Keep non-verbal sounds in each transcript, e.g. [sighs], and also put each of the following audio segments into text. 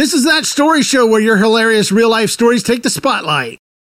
This is that story show where your hilarious real life stories take the spotlight.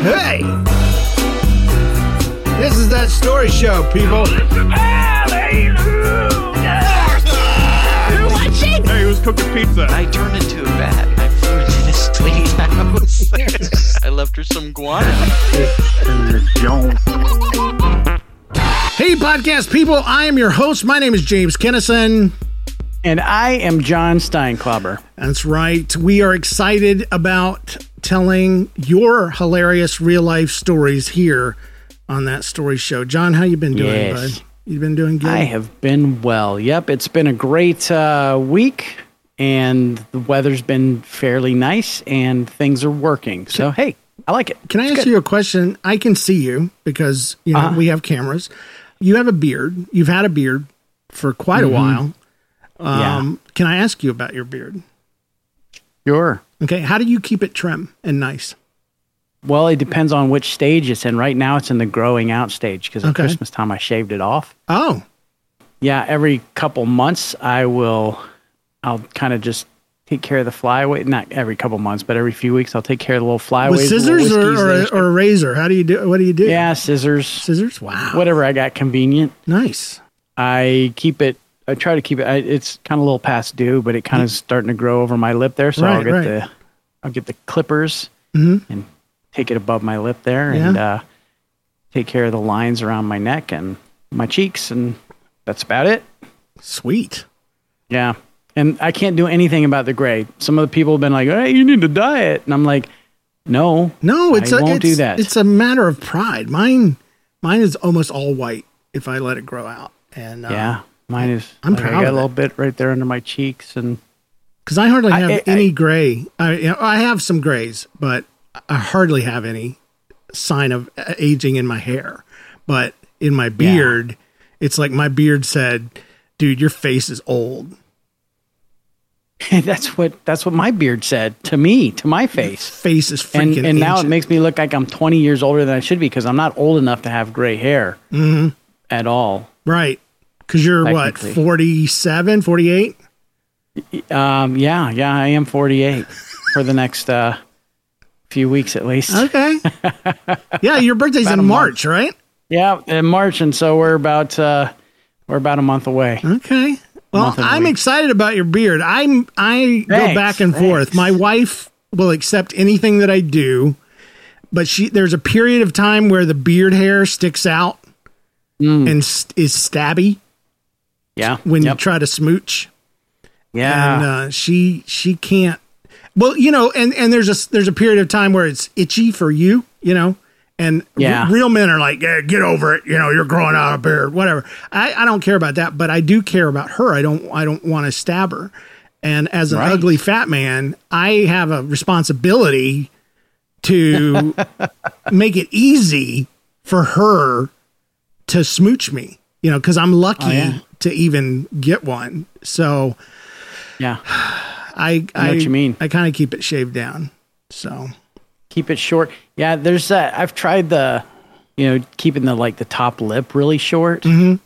Hey! This is that story show, people. Hallelujah! watching? Hey, who's cooking pizza? I turned into a bat. I flew into this lady's house. [laughs] I left her some guano. Hey, podcast people. I am your host. My name is James Kennison. And I am John Steinklauber. That's right. We are excited about telling your hilarious real life stories here on that story show. John, how you been doing, Yes. bud? You been doing good? I have been well. Yep, it's been a great uh, week, and the weather's been fairly nice, and things are working. So, hey, I like it. Can I It's ask good. you a question? I can see you because you know Uh-huh. we have cameras. You have a beard. You've had a beard for quite a while. Um, Can I ask you about your beard? Sure. Okay, how do you keep it trim and nice? Well, it depends on which stage it's in. Right now, it's in the growing out stage because at Okay. Christmas time I shaved it off. Oh, Yeah, every couple months I will, I'll kind of just take care of the flyaway. Not every couple months, but every few weeks I'll take care of the little flyaways. with scissors or, or, a, or a razor? How do you do? What do you do? yeah, scissors. scissors. Wow, Whatever I got convenient. nice. I keep it. I try to keep it. I, it's kind of a little past due, but it kind of starting to grow over my lip there. So I'll get right. the, I'll get the clippers Mhm. and take it above my lip there, and uh, take care of the lines around my neck and my cheeks, and that's about it. Sweet. Yeah, and I can't do anything about the gray. Some of the people have been like, "Hey, you need to dye it," and I'm like, "No, No, it's I a, won't it's, do that. It's a matter of pride. Mine, mine is almost all white if I let it grow out. And uh, yeah." Mine is. I'm like, proud I got a little it. bit right there under my cheeks, and because I hardly have I- I- any gray. I, you know, I have some grays, but I hardly have any sign of aging in my hair. But in my beard, it's like my beard said, "Dude, your face is old." [laughs] that's what that's what my beard said to me, to my face. Face is and freaking. and now it makes me look like I'm 20 years older than I should be because I'm not old enough to have gray hair Mm-hmm. at all. right because you're what Technically. 47, 48? Um, yeah, yeah, I am 48 [laughs] for the next uh, few weeks at least. Okay. [laughs] yeah, your birthday's in a month. March, right? Yeah, in March, and so we're about uh, we're about a month away. Okay. Well, Month and a I'm week. excited about your beard. I'm I go back and forth. My wife will accept anything that I do, but she there's a period of time where the beard hair sticks out Mm. and st- is stabby Yeah, when you try to smooch. yeah, And uh, she she can't. Well, you know, and and there's a there's a period of time where it's itchy for you, you know. And r- Yeah. real men are like, yeah, get over it. You know, you're growing out a beard, whatever. I, I don't care about that, but I do care about her. I don't I don't want to stab her. And as an Right. ugly fat man, I have a responsibility to [laughs] make it easy for her to smooch me. You know, because I'm lucky Oh, yeah. To even get one. So yeah. [sighs] I I know what you mean. I kind of keep it shaved down. So Keep it short. Yeah, there's uh, I've tried the, you know, keeping the like the top lip really short, Mm-hmm.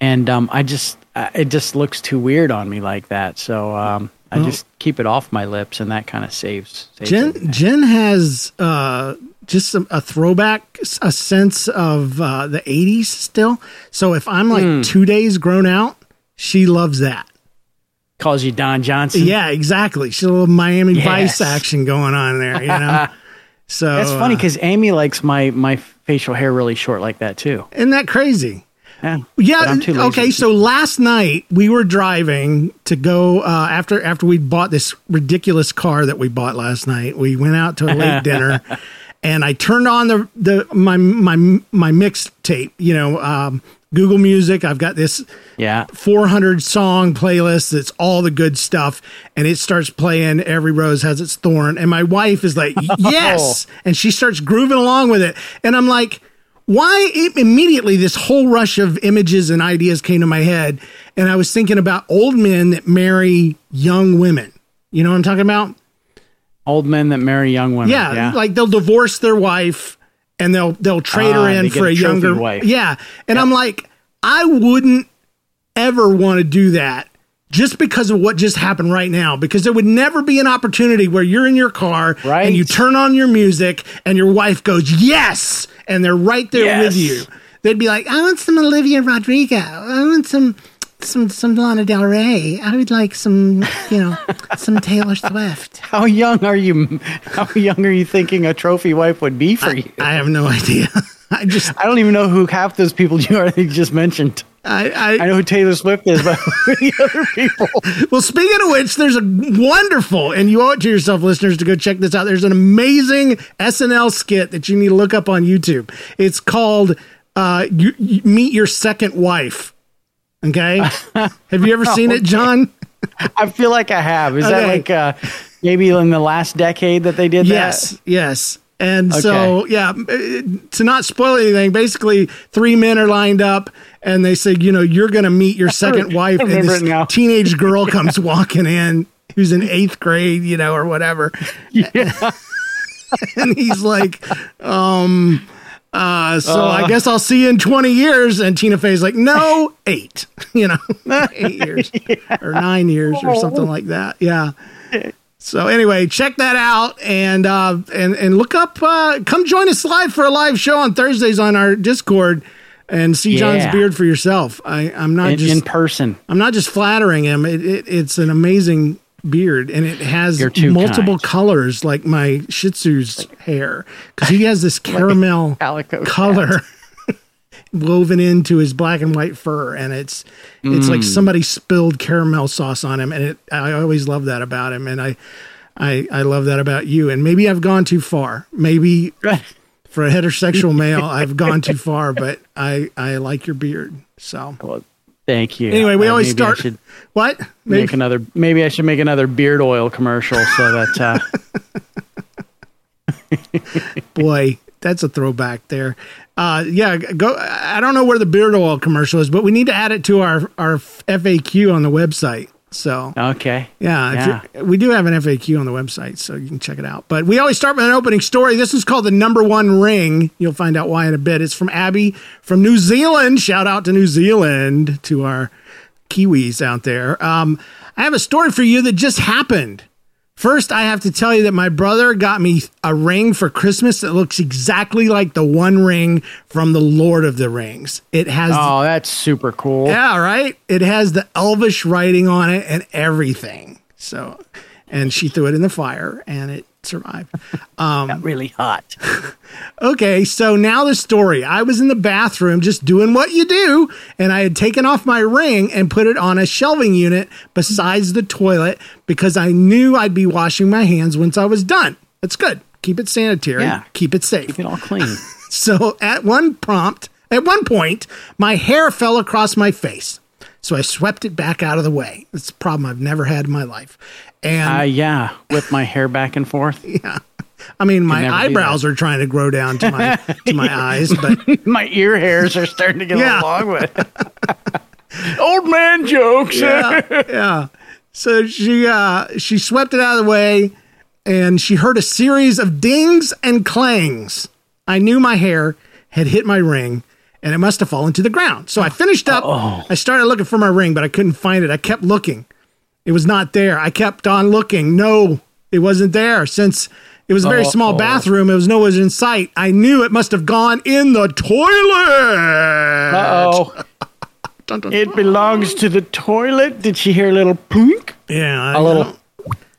and um, I just uh, it just looks too weird on me like that. So um, I Well- just keep it off my lips, and that kind of saves. saves Jen everything. Jen has uh, just some, a throwback, a sense of uh, the '80s still. So if I'm like Hmm. two days grown out, she loves that. calls you Don Johnson. Yeah, exactly. She's a little Miami Yes. Vice action going on there. You know. [laughs] So That's funny uh, because Amy likes my my facial hair really short like that too. isn't that crazy? Yeah, Yeah. But I'm too lazy. Okay. So last night we were driving to go uh, after after we bought this ridiculous car that we bought last night. We went out to a late [laughs] dinner, and I turned on the the my my my mix tape. You know, um, Google Music. I've got this Yeah. 400 song playlist that's all the good stuff and it starts playing every rose has its thorn and my wife is like [laughs] yes and she starts grooving along with it and i'm like why immediately this whole rush of images and ideas came to my head and i was thinking about old men that marry young women you know what i'm talking about Old men that marry young women. yeah, Yeah. like they'll divorce their wife and they'll they'll trade Ah, her in for a a, younger wife. Yeah, and I'm like, I wouldn't ever want to do that just because of what just happened right now. Because there would never be an opportunity where you're in your car Right. and you turn on your music and your wife goes yes, and they're right there with you. They'd be like, I want some Olivia Rodrigo. I want some. Some some Lana Del Rey. I would like some, you know, [laughs] some Taylor Swift. How young are you? How young are you thinking a trophy wife would be for you? I have no idea. [laughs] I just I don't even know who half those people you already just mentioned. I, I I know who Taylor Swift is, but the other people? [laughs] well, speaking of which, there's a wonderful, and you owe it to yourself, listeners, to go check this out. There's an amazing SNL skit that you need to look up on YouTube. It's called uh, you, you "Meet Your Second Wife." Okay, [laughs] have you ever seen it, John? I feel like I have. Is that like uh, maybe in the last decade that they did Yes, that? yes. Yes. And so, yeah, uh, to not spoil anything, basically, three men are lined up and they say, you know, you're going to meet your [laughs] second wife. And this [laughs] teenage girl comes walking in who's in eighth grade, you know, or whatever. Yeah. and he's like, um, uh, so I guess I'll see you in 20 years. And Tina Fey's like, no, [laughs] eight, [laughs] you know, eight years [laughs] or nine years or something like that. Yeah. So anyway, check that out and uh, and and look up. Uh, come join us live for a live show on Thursdays on our Discord and see John's beard for yourself. I, I'm not In, just in person. I'm not just flattering him. It, it, it's an amazing beard and it has multiple kind. colors like my Shih Tzu's hair because he has this [laughs] caramel [laughs] calico color [laughs] woven into his black and white fur and it's it's like Mm. somebody spilled caramel sauce on him and it I always love that about him and I I I love that about you and maybe I've gone too far maybe for a heterosexual male I've gone too far but I I like your beard so Well, thank you. anyway we Uh, always I start should [laughs] what make maybe another. Maybe I should make another beard oil commercial so that. Uh, [laughs] boy that's a throwback there uh yeah go i don't know where the beard oil commercial is but we need to add it to our our faq on the website so okay. Yeah, Yeah. we do have an FAQ on the website, so you can check it out. But we always start with an opening story. This is called the number one ring. You'll find out why in a bit. It's from Abby from New Zealand. Shout out to New Zealand to our Kiwis out there. Um, I have a story for you that just happened. First, I have to tell you that my brother got me a ring for Christmas that looks exactly like the one ring from the Lord of the Rings. It has Oh, that's super cool. yeah, right. It has the Elvish writing on it and everything. So, and she threw it in the fire and it survived. [laughs] Um, Got really hot. [laughs] Okay, so now the story. I was in the bathroom just doing what you do, and I had taken off my ring and put it on a shelving unit besides the toilet because I knew I'd be washing my hands once I was done. That's good. Keep it sanitary. Yeah. Keep it safe. Keep it all clean. [laughs] So at one prompt, at one point, my hair fell across my face. So I swept it back out of the way. It's a problem I've never had in my life. And Uh, yeah, whip my hair back and forth. [laughs] Yeah. I mean, my eyebrows are trying to grow down to my [laughs] to my eyes, but [laughs] my ear hairs are starting to get Yeah. along with. Old man jokes. yeah, yeah. So she uh she swept it out of the way and she heard a series of dings and clangs. I knew my hair had hit my ring and it must have fallen to the ground. So I finished up. I started looking for my ring, but I couldn't find it. I kept looking. It was not there. I kept on looking. No, it wasn't there. Since it was a very small Uh-oh. bathroom, it was no one in sight. I knew it must have gone in the toilet. Uh oh, [laughs] it belongs to the toilet. Did she hear a little plunk? Yeah, I A little-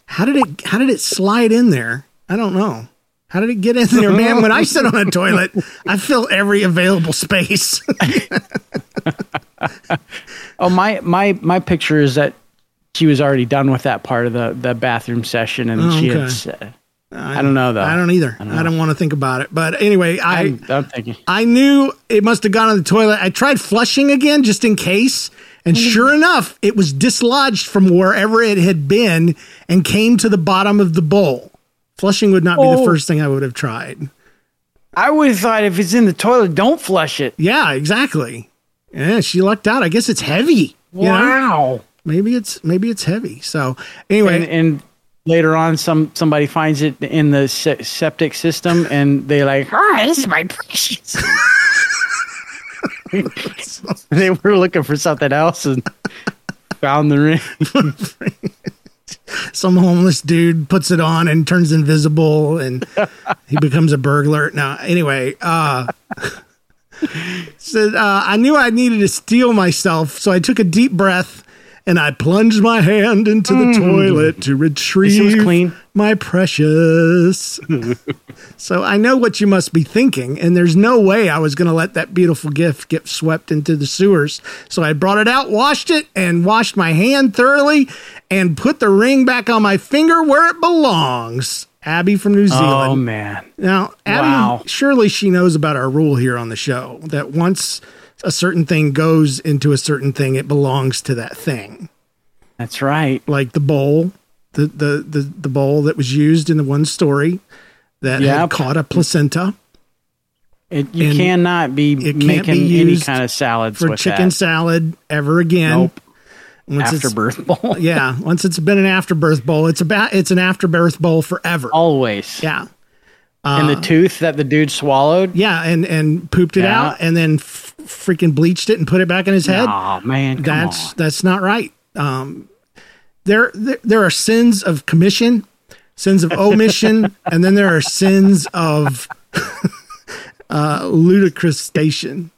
How did it? How did it slide in there? I don't know. How did it get in there, man? When I [laughs] sit on a toilet, I fill every available space. [laughs] Oh, my my my picture is that she was already done with that part of the the bathroom session, and Oh, she okay. had. s- Uh, I don't know though. I don't either. I I don't don't, want to think about it. But anyway, I I'm, I'm thinking. I knew it must have gone on the toilet. I tried flushing again just in case. And sure enough, it was dislodged from wherever it had been and came to the bottom of the bowl. Flushing would not be the Oh. first thing I would have tried. I would have thought if it's in the toilet, don't flush it. Yeah, exactly. Yeah, she lucked out. I guess it's heavy. you know? Wow. Maybe it's maybe it's heavy. So anyway, And, and later on, some somebody finds it in the se- septic system, and they like, [laughs] "Ah, this is my precious." [laughs] they were looking for something else and found the ring. [laughs] some homeless dude puts it on and turns invisible and he becomes a burglar. Now, anyway, uh said uh, I knew I needed to steel myself, so I took a deep breath and I plunged my hand into the toilet to retrieve my precious. [laughs] so I know what you must be thinking, and there's no way I was going to let that beautiful gift get swept into the sewers. So I brought it out, washed it, and washed my hand thoroughly, and put the ring back on my finger where it belongs. Abby from New Zealand. Oh man, Now, Abby, Wow. surely she knows about our rule here on the show that once a certain thing goes into a certain thing, it belongs to that thing. that's right. Like the bowl, the the the, the bowl that was used in the one story that had caught a placenta It, you cannot be making be any kind of salads for chicken that. salad ever again. Nope. Once it's- Afterbirth bowl. [laughs] Yeah, once it's been an afterbirth bowl, it's about it's an afterbirth bowl forever. Always. Yeah. and the uh, tooth that the dude swallowed. Yeah, and and pooped it Yeah. out and then freaking bleached it and put it back in his head. Oh man, that's on. that's not right. Um, there, there there are sins of commission, sins of omission, [laughs] and then there are sins of [laughs] uh, ludicrous station,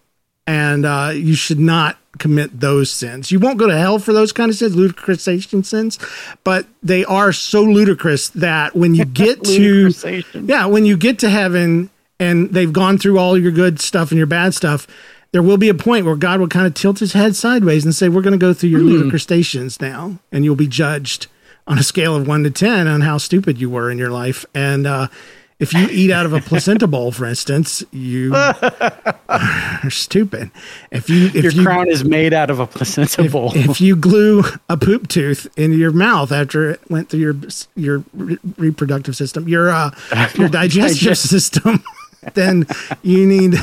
and uh, you should not commit those sins. You won't go to hell for those kind of sins, ludicrous sins, but they are so ludicrous that when you [laughs] get to yeah, when you get to heaven and they've gone through all your good stuff and your bad stuff, there will be a point where God will kind of tilt his head sideways and say, We're going to go through your ludicrous stations now, and you'll be judged on a scale of one to 10 on how stupid you were in your life. And uh, if you eat out of a placenta bowl, for instance, you [laughs] are stupid. If you, if Your you, crown is made out of a placenta bowl. if you glue a poop tooth into your mouth after it went through your your re- reproductive system, your uh, your [laughs] digestive system, [laughs] then you need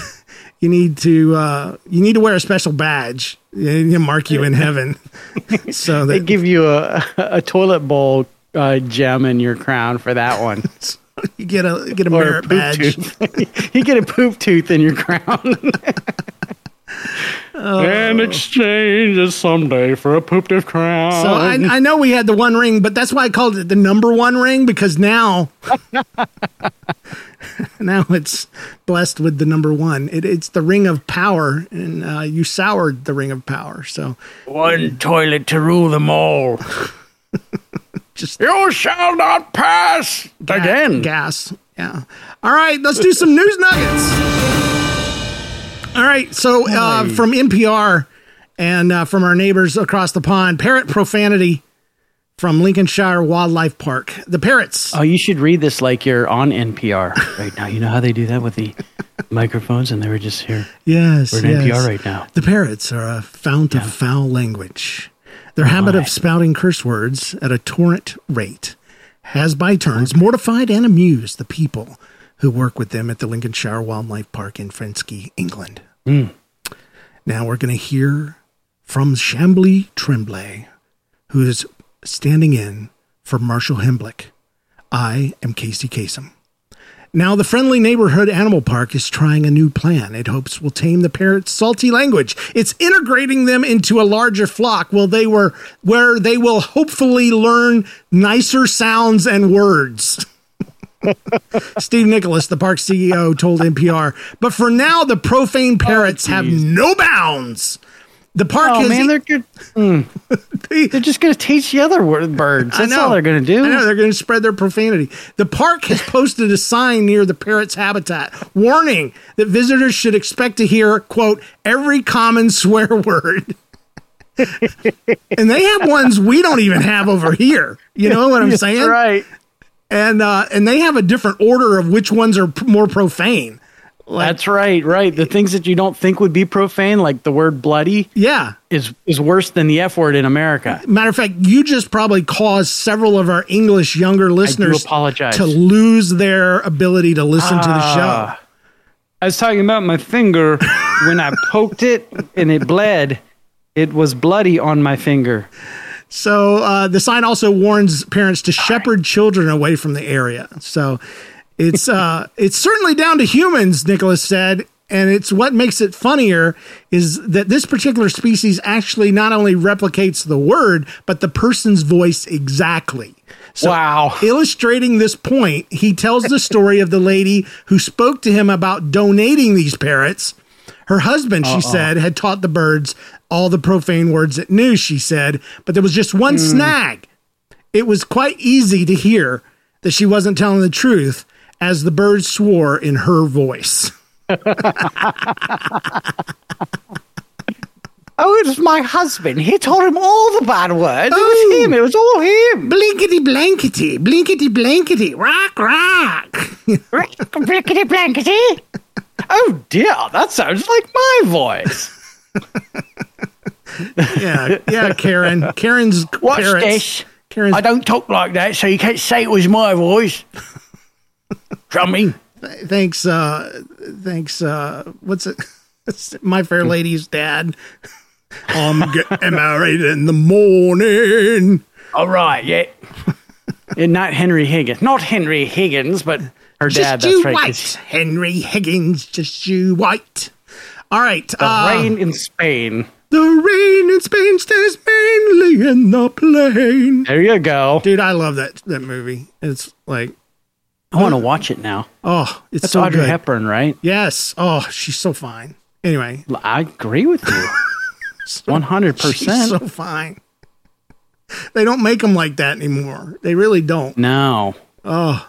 you need to uh, you need to wear a special badge and mark you in heaven, [laughs] so they give you a, a toilet bowl uh, gem in your crown for that one. [laughs] you get a get a Or merit poop badge. tooth. [laughs] you get a poop tooth in your crown. And exchange it someday for a poop tooth crown. So I, I know we had the one ring, but that's why I called it the number one ring because now, [laughs] now it's blessed with the number one. It, it's the ring of power, and uh, you soured the ring of power. So one toilet to rule them all. [laughs] just You shall not pass again. gas. Yeah. All right, let's do some news nuggets. All right, so uh, from NPR and uh, from our neighbors across the pond, parrot profanity from Lincolnshire Wildlife Park. The parrots. Oh, you should read this like you're on NPR right now. You know how they do that with the [laughs] microphones, and they were just here. Yes, We're in yes. NPR right now. The parrots are a fount of foul language. Their habit my. of spouting curse words at a torrent rate has by turns mortified and amused the people who work with them at the Lincolnshire Wildlife Park in Friskney, England. Hmm. Now we're going to hear from Chambly Tremblay, who is standing in for Marshall Hemblick. I am Casey Kasem. Now, the Friendly Neighborhood Animal Park is trying a new plan it hopes will tame the parrot's salty language. It's integrating them into a larger flock where they were where they will hopefully learn nicer sounds and words. [laughs] Steve Nicholas, the park CEO, told NPR. But for now, the profane oh, parrots have no bounds. The park Oh man, they're good. [laughs] they- They're just going to teach the other word, birds. That's all they're going to do. I know they're going to spread their profanity. The park has [laughs] posted a sign near the parrot's habitat, warning that visitors should expect to hear "quote every common swear word." [laughs] and they have ones we don't even have over here. You know what I'm saying? That's right. and uh, and they have a different order of which ones are p- more profane. That's right, right. The things that you don't think would be profane, like the word bloody, Yeah. is is worse than the F word in America. Matter of fact, you just probably caused several of our English younger listeners apologize. to lose their ability to listen to the show. Ah. I was talking about my finger [laughs] when I poked it and it bled. It was bloody on my finger. So uh, the sign also warns parents to shepherd children away from the area. So it's uh, it's certainly down to humans, Nicholas said. And it's what makes it funnier is that this particular species actually not only replicates the word, but the person's voice exactly. So Wow. Illustrating this point, he tells the story of the lady who spoke to him about donating these parrots. Her husband, she said, had taught the birds all the profane words it knew, she said, but there was just one snag. It was quite easy to hear that she wasn't telling the truth as the birds swore in her voice. [laughs] Oh, it was my husband. He told him all the bad words. It Oh. was him. It was all him. Blinkety blankety, blinkety blankety, rock rock. Blankety blankety. Oh dear, that sounds like my voice. [laughs] yeah, yeah, Karen. Karen's What's parrots. this? Karen's I don't talk like that, so you can't say it was my voice. Drumming. thanks uh thanks uh what's it my fair lady's dad i'm getting married in the morning All right, yeah. and not Henry Higgins. Not Henry Higgins, but her dad. just you That's right. white 'cause henry higgins just you white all right The uh, rain in Spain. the rain in spain stays mainly in the plain There you go. dude i love that that movie it's like I want to watch it now. oh it's That's so Audrey good Hepburn, right? yes oh she's so fine anyway I agree with you. [laughs] One hundred percent. so fine they don't make them like that anymore they really don't No. oh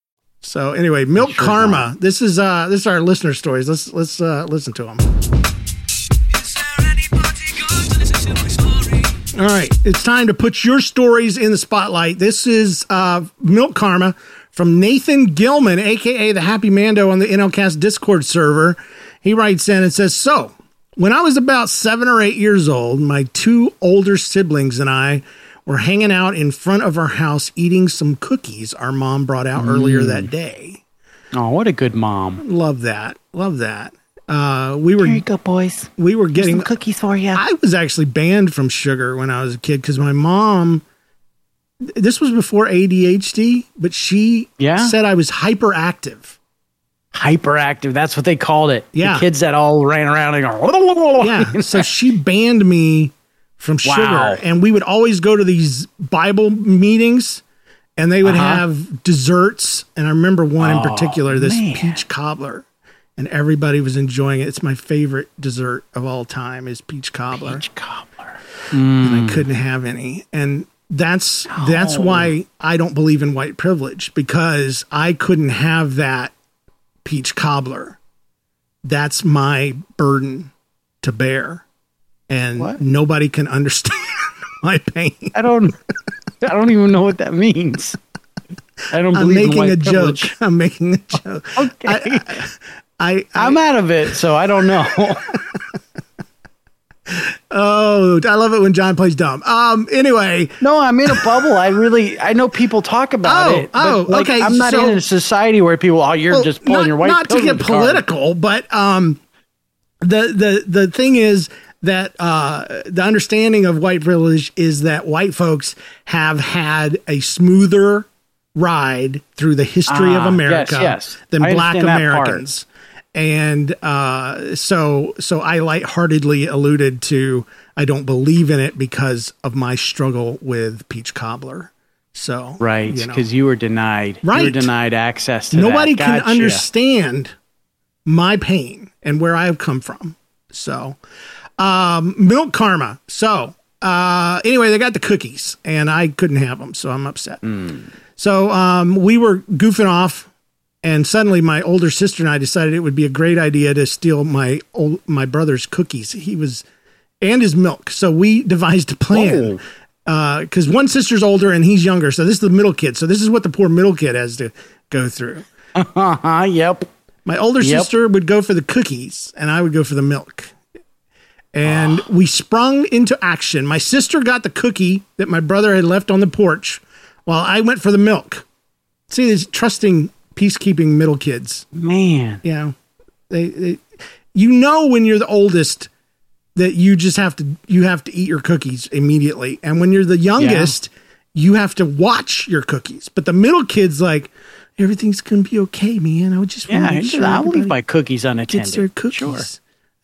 So anyway, Milk Sure Karma. This is uh this is our listener stories. Let's let's uh listen to them. All right, it's time to put your stories in the spotlight. This is uh Milk Karma from Nathan Gilman, aka the Happy Mando on the NLCast Discord server. He writes in and says, "So, when I was about 7 or 8 years old, my two older siblings and I were hanging out in front of our house eating some cookies our mom brought out earlier that day. Oh, what a good mom. Love that. Love that. Uh, we were go, boys. we were getting some cookies for you. I was actually banned from sugar when I was a kid because my mom. This was before ADHD, but she Yeah? said I was hyperactive. Hyperactive. That's what they called it. Yeah. The kids that all ran around and go, [laughs] Yeah, so she banned me from Wow. sugar, and we would always go to these Bible meetings, and they would Uh-huh. have desserts. And I remember one in Oh, particular, this man. peach cobbler, and everybody was enjoying it. It's my favorite dessert of all time is peach cobbler. Peach cobbler. and I couldn't have any. And that's that's why I don't believe in white privilege because I couldn't have that peach cobbler. That's my burden to bear. And What? nobody can understand [laughs] my pain. I don't. I don't even know what that means. I don't I'm making a joke. privilege. I'm making a joke. [laughs] Okay. I, I, I'm out of it, so I don't know. [laughs] oh, I love it when John plays dumb. Um. Anyway, no, I'm in a bubble. I really, I know people talk about Oh, it. oh, like, okay, I'm not so- in a society where people, oh, you're Well, just pulling not, your white not to get political but um the the the thing is that uh the understanding of white privilege is that white folks have had a smoother ride through the history of Ah, America yes, yes. than I black understand that part. Americans. And uh so so I lightheartedly alluded to I don't believe in it because of my struggle with peach cobbler. So Right, you know. because you were denied. You were Right. denied access to nobody that. can Gotcha. understand my pain and where I've come from. So, um, milk karma. So, uh, anyway, they got the cookies and I couldn't have them, so I'm upset. So, um, we were goofing off, and suddenly my older sister and I decided it would be a great idea to steal my old, my brother's cookies. He was and his milk. So we devised a plan. Because one sister's older and he's younger, so this is the middle kid. So this is what the poor middle kid has to go through. [laughs] Yep. My older Yep. sister would go for the cookies, and I would go for the milk. And ah. we sprung into action. My sister got the cookie that my brother had left on the porch, while I went for the milk. See, these trusting, peacekeeping middle kids. Man. You know, they, they, you know, when you're the oldest, that you just have to you have to eat your cookies immediately, and when you're the youngest, you have to watch your cookies. But the middle kids, like, everything's gonna be okay, man. I would just want Yeah, to I make sure I'll leave my cookies gets unattended. their cookies. Sure.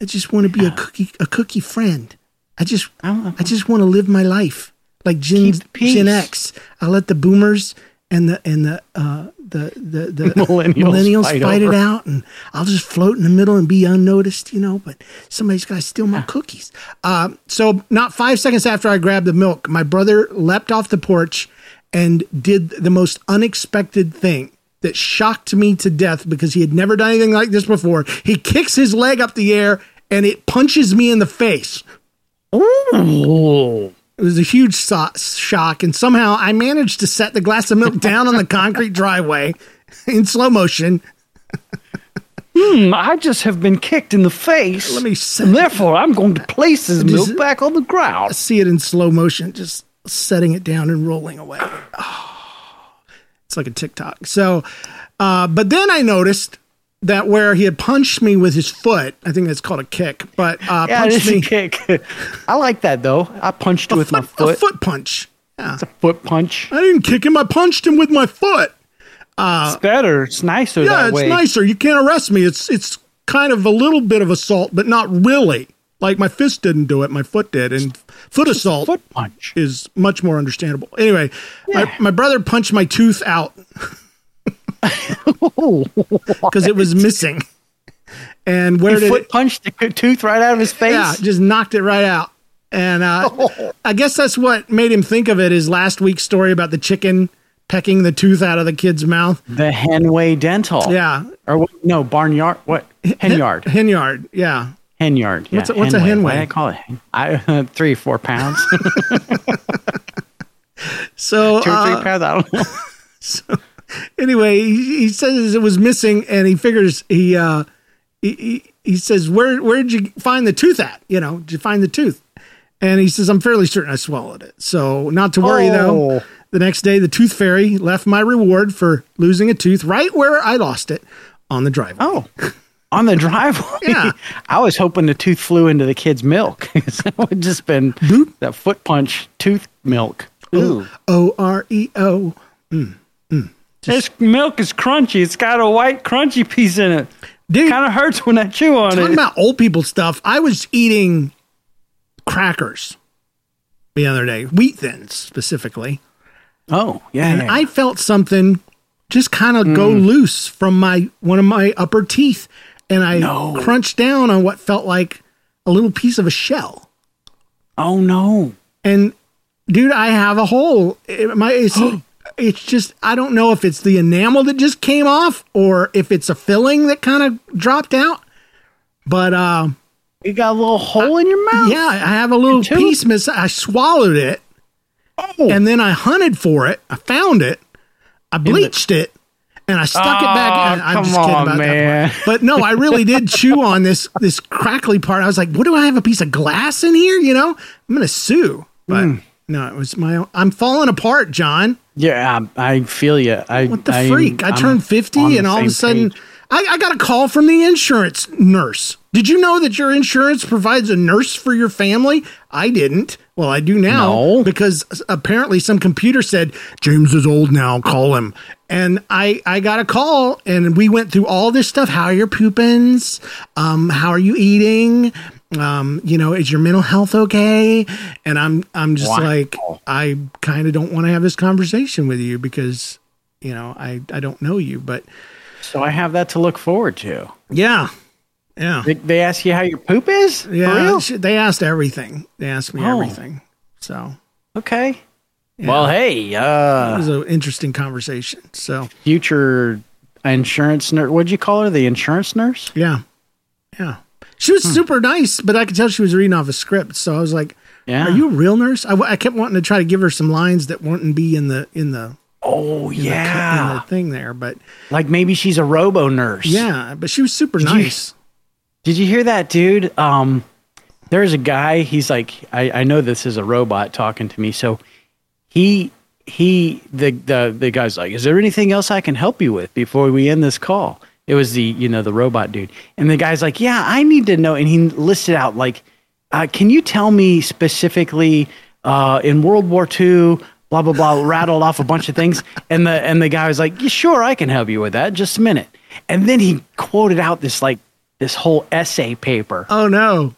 I just want to be a cookie a cookie friend. I just Oh. I just want to live my life like Gen. Gen X. I let the boomers and the and the uh the the, the [laughs] Millennials millennials fight fight, it out and I'll just float in the middle and be unnoticed, you know, but somebody's got to steal my cookies. Uh, so not 5 seconds after I grabbed the milk, my brother leapt off the porch and did the most unexpected thing that shocked me to death because he had never done anything like this before. He kicks his leg up the air and it punches me in the face. Ooh. It was a huge so- shock, and somehow I managed to set the glass of milk [laughs] down on the concrete driveway in slow motion. Hmm, I just have been kicked in the face. Let me set, therefore, I'm going to place this Just- milk back on the ground. I see it in slow motion, just setting it down and rolling away. Oh, it's like a TikTok. So, uh, but then I noticed that where he had punched me with his foot, I think that's called a kick, but uh, Yeah, punched me kick. I like that though. I punched with my a foot. foot punch. Yeah. It's a foot punch. I didn't kick him. I punched him with my foot. it's better. It's nicer Yeah, that it's way. nicer. You can't arrest me. It's it's kind of a little bit of assault, but not really. Like my fist didn't do it, my foot did, and foot assault Foot punch. is much more understandable. Anyway, Yeah. my, my brother punched my tooth out [laughs] because it was missing. And where He did foot it? punched the tooth right out of his face. Yeah, just knocked it right out. And uh, [laughs] I guess that's what made him think of it. Is last week's story about the chicken pecking the tooth out of the kid's mouth. The Henway Dental. Yeah, Or what- no, barnyard. What? Henyard. Henyard. Yeah, Hen yard. Yeah, What's a- what's a Henway. hen weigh? did I call it? I, [laughs] three, four pounds. [laughs] so [laughs] Two or uh, three pounds. I don't know. So anyway, he, he says it was missing, and he figures he uh, he, he he says where where did you find the tooth at? You know, did you find the tooth? And he says I'm fairly certain I swallowed it. So not to worry though. Oh. The next day, the tooth fairy left my reward for losing a tooth right where I lost it on the driveway. Oh, on the [laughs] driveway. Yeah. [laughs] I was hoping the tooth flew into the kid's milk. [laughs] that would just been that foot punch tooth milk. Ooh. O R E O. This milk is crunchy. It's got a white crunchy piece in it. Dude, Kind of hurts when I chew on it. talking it. about old people stuff. I was eating crackers the other day, wheat thins specifically. oh, yeah. and yeah. I felt something just kind of go Mm. loose from my one of my upper teeth, and I No. crunched down on what felt like a little piece of a shell. oh no. And dude, I have a hole. It, my it's, [gasps] it's just I don't know if it's the enamel that just came off or if it's a filling that kind of dropped out. But uh, You got a little hole in your mouth. yeah, I have a little piece miss. I swallowed it, Oh. and then I hunted for it. I found it. I bleached it. And I stuck it back. Oh, and I'm come just kidding on, about man. that part. But no, I really did chew on this this crackly part. I was like, "What do I have a piece of glass in here?" You know, I'm gonna sue. But Hmm. no, it was my. own. I'm falling apart, John. Yeah, I, I feel you. I, What the I freak? I I'm turned 50 and all of a sudden. I, I got a call from the insurance nurse. Did you know that your insurance provides a nurse for your family? I didn't. Well, I do now No. because apparently some computer said James is old now. Call him. And I I got a call and we went through all this stuff. How are your poopins? Um, how are you eating? um, you know, is your mental health okay? And I'm I'm just Wow. like I kind of don't want to have this conversation with you because you know I I don't know you, but So I have that to look forward to. yeah, yeah, They, they ask you how your poop is? Yeah. They asked everything. They asked me Oh. everything. So Okay. Yeah. Well, hey, uh, it was an interesting conversation. So future insurance nurse. What'd you call her? The insurance nurse? yeah, yeah. She Hmm. was super nice, but I could tell she was reading off a script. So I was like, Yeah. "Are you a real nurse?" I, w- I kept wanting to try to give her some lines that wouldn't be in the in the Oh, in the, yeah. in the thing there, but like maybe she's a robo nurse. yeah, but she was super you- nice. Did you hear that, dude? Um, there's a guy. He's like, I, I know this is a robot talking to me. So he he the the the guy's like, is there anything else I can help you with before we end this call? It was the you know the robot dude, and the guy's like, yeah, I need to know, and he listed out like, uh, can you tell me specifically uh, in World War II? Blah blah blah. Rattled off a bunch of things, and the and the guy was like, yeah, "Sure, I can help you with that. Just a minute." And then he quoted out this like this whole essay paper. Oh no,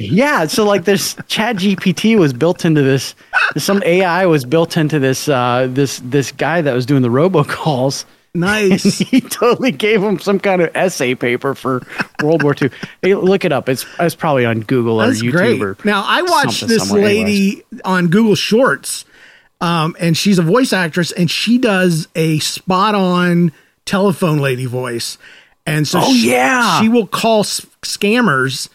Yeah, so like this Chat GPT was built into this. Some AI was built into this. Uh, this this guy that was doing the robocalls. nice. [laughs] He totally gave him some kind of essay paper for World War II. Hey, look it up. It's it's probably on Google or That's YouTube great. or Now I watched this lady on Google Shorts, um, and she's a voice actress, and she does a spot on telephone lady voice. And so, Oh, she, yeah. she will call s- scammers,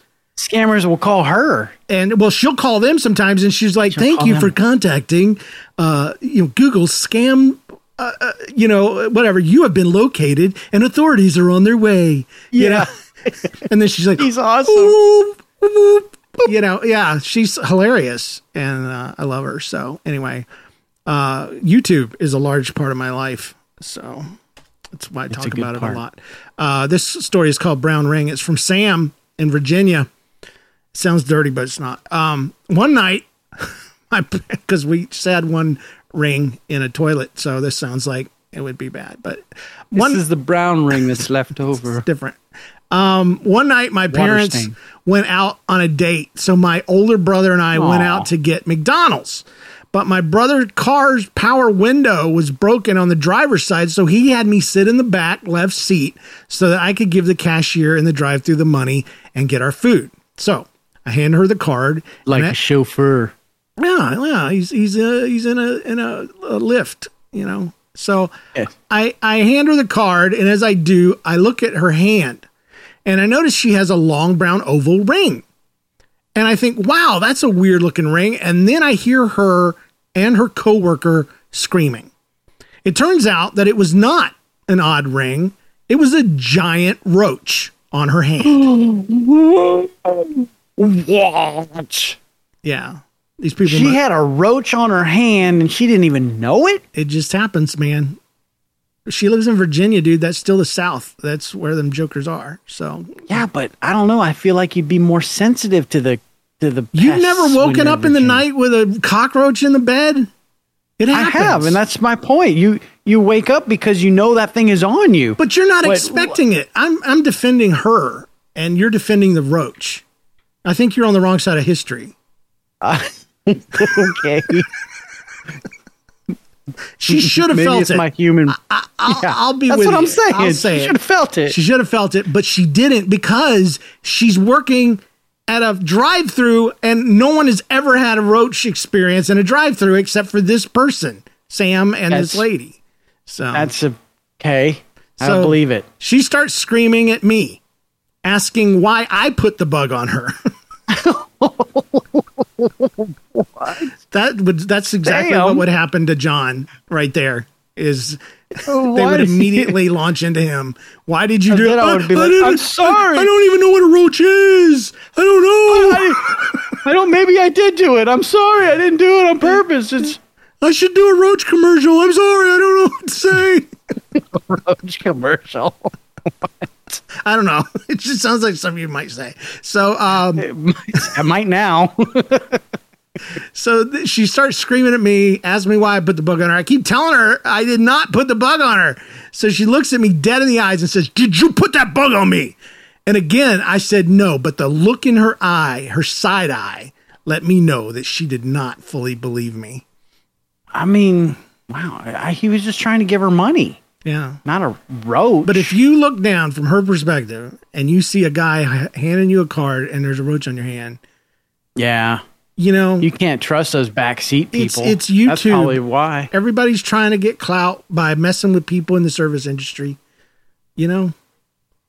Scammers will call her. and well, she'll call them sometimes, and she's like, "Thank you them. for contacting, uh, you know, Google scam." Uh, uh, you know, whatever you have been located, and authorities are on their way. You know? [laughs] and then she's like, He's awesome. "Whoop, whoop." you know, yeah, she's hilarious, and uh, I love her. So anyway, uh, YouTube is a large part of my life, so that's why I talk good about it a lot. Uh, this story is called Brown Ring. It's from Sam in Virginia. Sounds dirty, but it's not. Um, one night, [laughs] because we just had one ring in a toilet, so this sounds like it would be bad. But one This is the brown ring that's left [laughs] over. different. Um, one night, my parents stain. went out on a date. So my older brother and I went out to get McDonald's. But my brother's car's power window was broken on the driver's side, so he had me sit in the back left seat so that I could give the cashier in the drive-through the money and get our food. So I hand her the card. Like and I- a chauffeur. yeah, yeah. He's he's uh, he's in a in a, a Lyft, you know. So Yes. I I hand her the card, and as I do, I look at her hand, and I notice she has a long brown oval ring, and I think, wow, that's a weird looking ring. And then I hear her and her coworker screaming. It turns out that it was not an odd ring; it was a giant roach on her hand. [gasps] [gasps] What? yeah, these people. She mu- had a roach on her hand and she didn't even know it? it just happens, man. She lives in Virginia, dude. That's still the South. That's where them jokers are. So Yeah, but I don't know. I feel like you'd be more sensitive to the to the. you've never woken up in the night with a cockroach in the bed. It I have, and that's my point. You you wake up because you know that thing is on you. but you're not What- expecting it. I'm I'm defending her, and you're defending the roach. I think you're on the wrong side of history. [laughs] okay, She should have felt it's it. my human. I'll, Yeah, I'll be That's with what I'm saying. I'll say she should have felt it. She should have felt it, but she didn't because she's working at a drive-through and no one has ever had a roach experience in a drive-through except for this person, Sam and this lady. So That's a, okay. I So- don't believe it. she starts screaming at me, asking why I put the bug on her. [laughs] that would that's exactly Damn. what would happen to John right there. Is they would immediately [laughs] launch into him. Why did you And do it? I would be like, I'm sorry." I, I don't even know what a roach is. I don't know. I don't. Maybe I did do it. I'm sorry. I didn't do it on purpose. It's I should do a roach commercial. I'm sorry. I don't know what to say. [laughs] roach commercial. [laughs] I don't know. [laughs] It just sounds like something you might say. So, um, I might now. [laughs] so th- she starts screaming at me, asks me why I put the bug on her. I keep telling her I did not put the bug on her. So she looks at me dead in the eyes and says, "Did you put that bug on me?" And again, I said no, but the look in her eye, her side eye, let me know that she did not fully believe me. I mean, wow. I, he was just trying to give her money, Yeah. not a roach. But if you look down from her perspective and you see a guy handing you a card and there's a roach on your hand, yeah, you know, you can't trust those backseat It's- people. it's That's YouTube. probably why. everybody's trying to get clout by messing with people in the service industry. You know,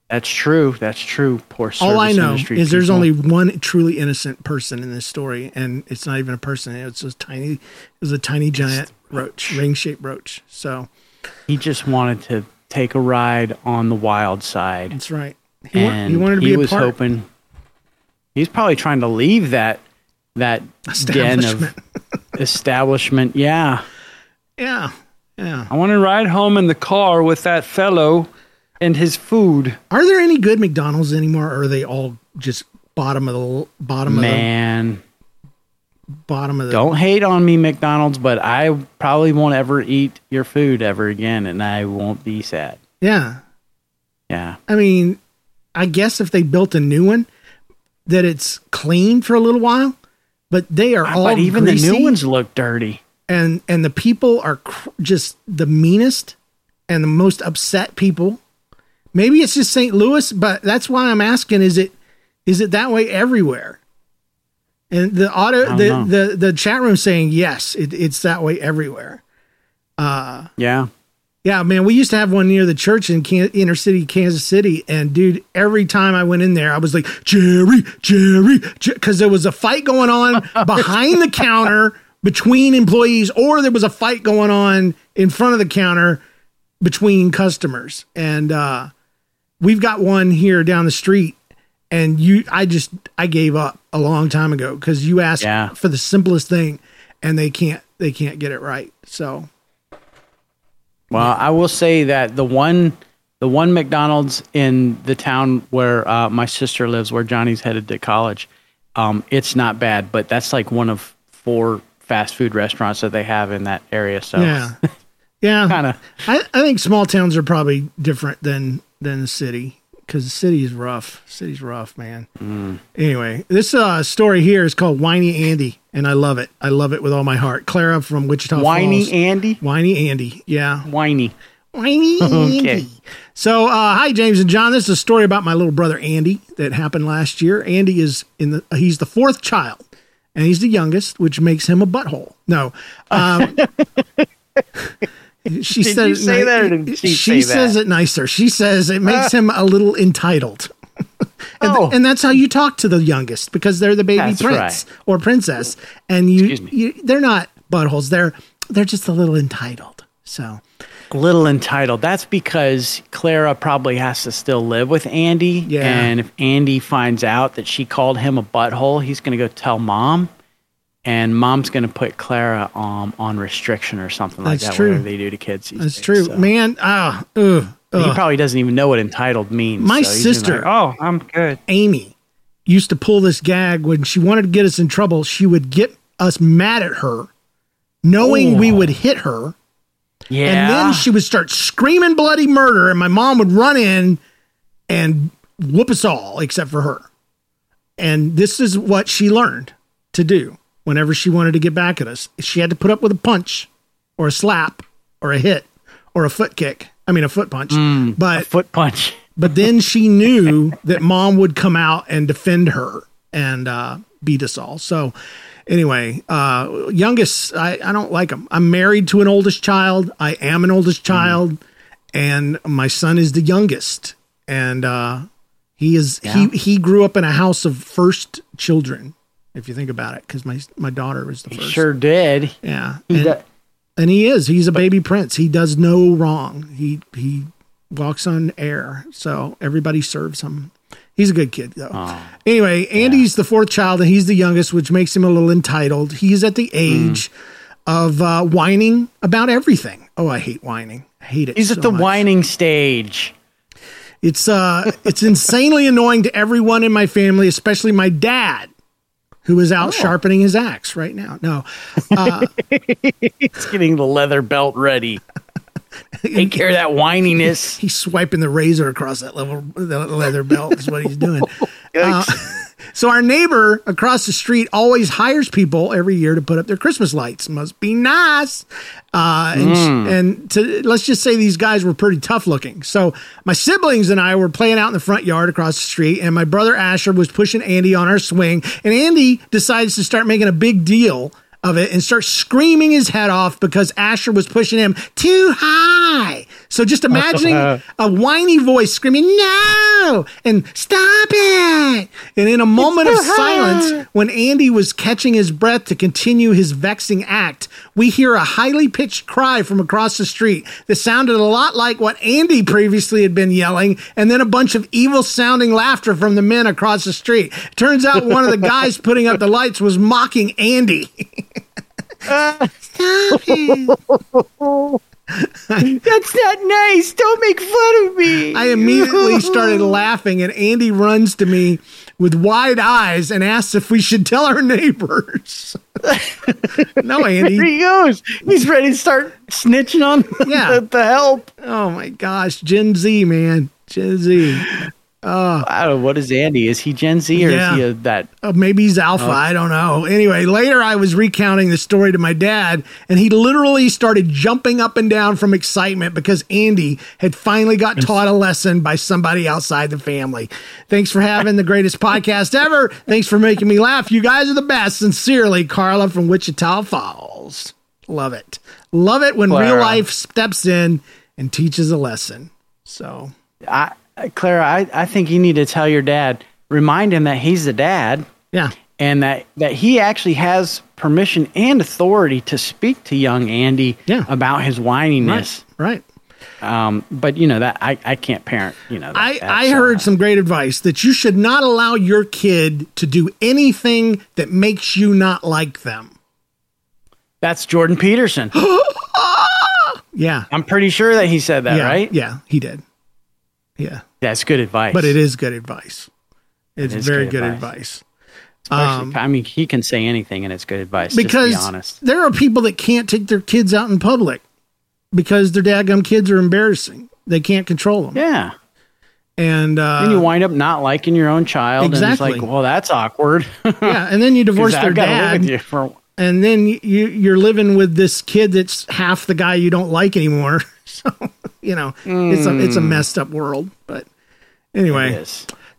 That's true. That's true. Poor service all I know is there's only one truly innocent person in this story, and it's not even a person. It's a tiny, it was a tiny giant roach, ring shaped roach. So he just wanted to take a ride on the wild side, that's right. He, wa- he wanted to be a was part. hoping. He's probably trying to leave that that den Establishment. of [laughs] establishment. Yeah, Yeah, yeah. I want to ride home in the car with that fellow and his food. Are there any good McDonald's anymore, or are they all just bottom of the bottom Man, of the bottom of the? don't hate on me, McDonald's, but I probably won't ever eat your food ever again, and I won't be sad. Yeah, Yeah. I mean, I guess if they built a new one, that it's clean for a little while, but they are all but even the new ones look dirty. and and the people are cr- just the meanest and the most upset people. Maybe it's just St. Louis, but that's why I'm asking: is it is it that way everywhere? And the auto the, know. the the chat room saying yes, it, it's that way everywhere. Yeah. Yeah, man, we used to have one near the church in Can- inner city Kansas City, and dude, every time I went in there, I was like, Jerry, Jerry, because there was a fight going on [laughs] behind the counter between employees, or there was a fight going on in front of the counter between customers, and uh, we've got one here down the street, and you, I just, I gave up a long time ago because you asked Yeah. for the simplest thing, and they can't, they can't get it right, so. Well, I will say that the one the one McDonald's in the town where uh, my sister lives, where Johnny's headed to college, um, it's not bad, but that's like one of four fast food restaurants that they have in that area. So Yeah. [laughs] Yeah. kind of I, I think small towns are probably different than than the city because the city is rough. City's rough, man. Mm. Anyway, this uh, story here is called Whiny Andy, and I love it. I love it with all my heart. Clara from Wichita whiny Falls. Andy, Whiny Andy. Yeah. whiny. Whiny [laughs] Okay. Andy. So, uh, hi James and John. This is a story about my little brother Andy that happened last year. Andy is in the he's the fourth child, and he's the youngest, which makes him a butthole. No, um, [laughs] she Did you say ni- did she say says that? it nicer. She says it makes uh. him a little entitled. [laughs] And, Oh. and that's how you talk to the youngest because they're the baby That's prince or princess, and you, you they're not buttholes. They're they're just a little entitled. So A little entitled. That's because Clara probably has to still live with Andy. Yeah. And if Andy finds out that she called him a butthole, he's going to go tell mom. And mom's going to put Clara um, on restriction or something like That's that. true. Whatever they do to kids. That's days, true, so. man. Ah, ugh, He probably doesn't even know what entitled means. My so sister- like, oh, I'm good. Amy used to pull this gag when she wanted to get us in trouble. She would get us mad at her, knowing we would hit her, Yeah. and then she would start screaming bloody murder, and my mom would run in and whoop us all except for her. And this is what she learned to do whenever she wanted to get back at us. She had to put up with a punch or a slap or a hit or a foot kick. I mean, a foot punch. but foot punch. [laughs] but then she knew that mom would come out and defend her and uh, beat us all. So anyway, uh, youngest, I, I don't like him. I'm married to an oldest child. I am an oldest child, and my son is the youngest. And uh, he is he he grew up in a house of first children. If you think about it, because my my daughter was the first. Sure did. Yeah. He And- do- and he is. He's a baby prince. He does no wrong. He he walks on air, so everybody serves him. He's a good kid though. anyway, Andy's the fourth child, and he's the youngest, which makes him a little entitled. He's at the age of uh, whining about everything. Oh, I hate whining. I hate it. He's so at the much. whining stage. It's uh, it's insanely annoying to everyone in my family, especially my dad, who is Oh. out sharpening his axe right now. No, uh, [laughs] He's getting the leather belt ready. Take care of that whininess. [laughs] He's swiping the razor across that level, the leather belt is what he's doing. [laughs] Uh, so our neighbor across the street always hires people every year to put up their Christmas lights. Must be nice. Uh, and, and to let's just say these guys were pretty tough looking. So my siblings and I were playing out in the front yard across the street, and my brother Asher was pushing Andy on our swing, and Andy decides to start making a big deal of it and start screaming his head off because Asher was pushing him too high. So just imagining [laughs] a whiny voice screaming, no, and stop it. And in a moment of silence, when Andy was catching his breath to continue his vexing act, we hear a highly pitched cry from across the street that sounded a lot like what Andy previously had been yelling, and then a bunch of evil sounding laughter from the men across the street. Turns out one of the guys [laughs] putting up the lights was mocking Andy. [laughs] Stop it. That's not nice. Don't make fun of me. I immediately started laughing, and Andy runs to me with wide eyes and asks if we should tell our neighbors. [laughs] no, Andy. he goes. He's ready to start snitching on Yeah. the, [laughs] the help. Oh my gosh, Gen Z, man, Gen Z. I don't know. What is Andy? Is he Gen Z or Yeah. is he a, that? Uh, maybe he's alpha. I don't know. Anyway, later I was recounting the story to my dad, and he literally started jumping up and down from excitement because Andy had finally got taught a lesson by somebody outside the family. Thanks for having the greatest [laughs] podcast ever. Thanks for making me laugh. You guys are the best. Sincerely, Carla from Wichita Falls. Love it. Love it when real life steps in and teaches a lesson. So, I, Clara, I, I think you need to tell your dad, remind him that he's the dad yeah. and that, that he actually has permission and authority to speak to young Andy Yeah. about his whininess. Right. Um, but you know that I, I can't parent. You know, that, I, I heard uh, some great advice that you should not allow your kid to do anything that makes you not like them. that's Jordan Peterson. [gasps] Yeah. I'm pretty sure that he said that, yeah. right? Yeah, he did. Yeah. That's good advice. But it is good advice. It's very good good advice. advice. Especially- I mean, he can say anything, and it's good advice. Because be honest, there are people that can't take their kids out in public because their dadgum kids are embarrassing. They can't control them. yeah. And uh, Then you wind up not liking your own child, and Exactly. it's like, well, that's awkward. [laughs] yeah, and then you [laughs] divorce their I've dad. with you for and then you you're living with this kid that's half the guy you don't like anymore. [laughs] So you know it's a it's a messed up world. But anyway,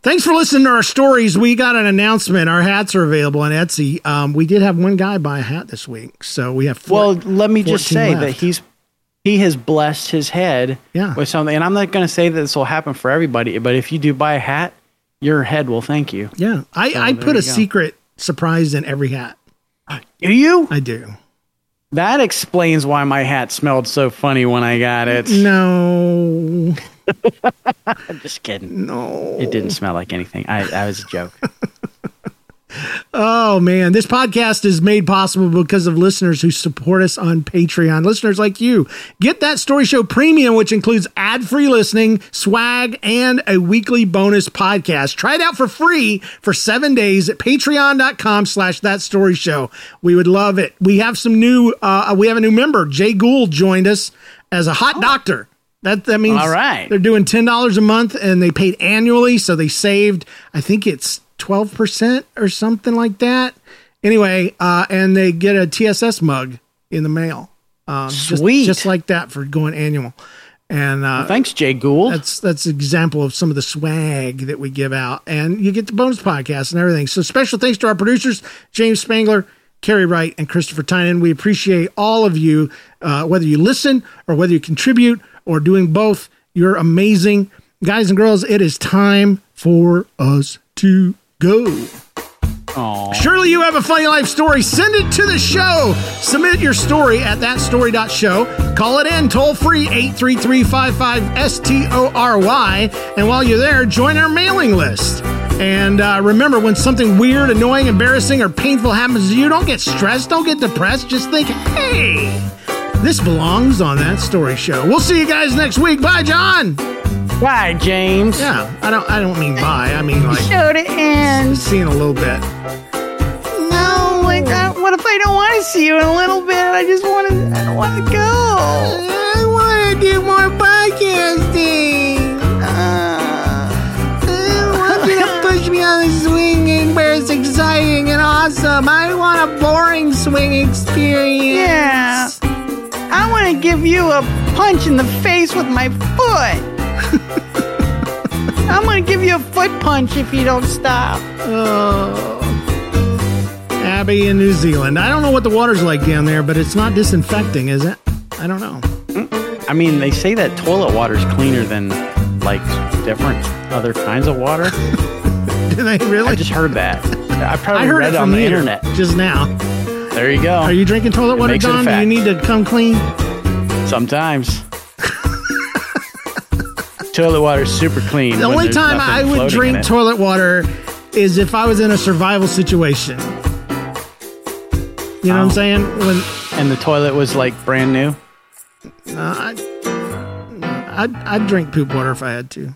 thanks for listening to our stories. We got an announcement. Our hats are available on Etsy. Um, we did have one guy buy a hat this week, so we have four, Well, let me just 14 say that he's he has blessed his head Yeah. with something, and I'm not going to say that this will happen for everybody, but if you do buy a hat, your head will thank you. yeah. I I put a go. secret surprise in every hat. Do you? I do. That explains why my hat smelled so funny when I got it. No, [laughs] [laughs] I'm just kidding. no. It didn't smell like anything. I, I was a joke. [laughs] Oh man, this podcast is made possible because of listeners who support us on Patreon. Listeners like you. Get that story show premium, which includes ad-free listening, swag, and a weekly bonus podcast. Try it out for free for seven days at patreon.com slash that story show. We would love it. We have some new uh we have a new member. Jay Gould joined us as a hot doctor. That that means All right. they're doing ten dollars a month and they paid annually, so they saved I think it's twelve percent or something like that. Anyway, uh, and they get a TSS mug in the mail. Um, just- Sweet. just, like that for going annual. And uh, Thanks, Jay Gould. that's that's an example of some of the swag that we give out, and you get the bonus podcast and everything. So special thanks to our producers, James Spangler, Carrie Wright, and Christopher Tynan. We appreciate all of you, uh, whether you listen or whether you contribute or doing both. You're amazing, guys and girls. It is time for us to go. Aw. Surely you have a funny life story. Send it to the show. Submit your story at thatstory.show. Call it in toll free 833-55-STORY. And while you're there, join our mailing list. And uh, remember, when something weird, annoying, embarrassing, or painful happens to you, don't get stressed, don't get depressed. Just think, hey, this belongs on that story show. We'll see you guys next week. Bye, John. Bye, James. Yeah, I don't. I don't mean bye. I mean like Show to end. see you in a little bit. No, like, I, what if I don't want to see you in a little bit? I just want to. I don't want to go. I want to do more podcasting. Uh, I want you to push me on the swing and where it's exciting and awesome. I want a boring swing experience. Yeah. I want to give you a punch in the face with my foot. I'm going to give you a foot punch if you don't stop. Oh. Abby in New Zealand. I don't know what the water's like down there, but it's not disinfecting, is it? I don't know. I mean, they say that toilet water's cleaner than like different other kinds of water. [laughs] Do they really? I just heard that. I probably I heard read it it from on the internet. just now. There you go. Are you drinking toilet It water, makes it a Don? Do you need to come clean? Sometimes. Toilet water's super clean. The only time I would drink toilet water is if I was in a survival situation. You know what I'm Oh. saying? When and the toilet was like brand new. uh, I, I'd, I'd drink poop water if I had to.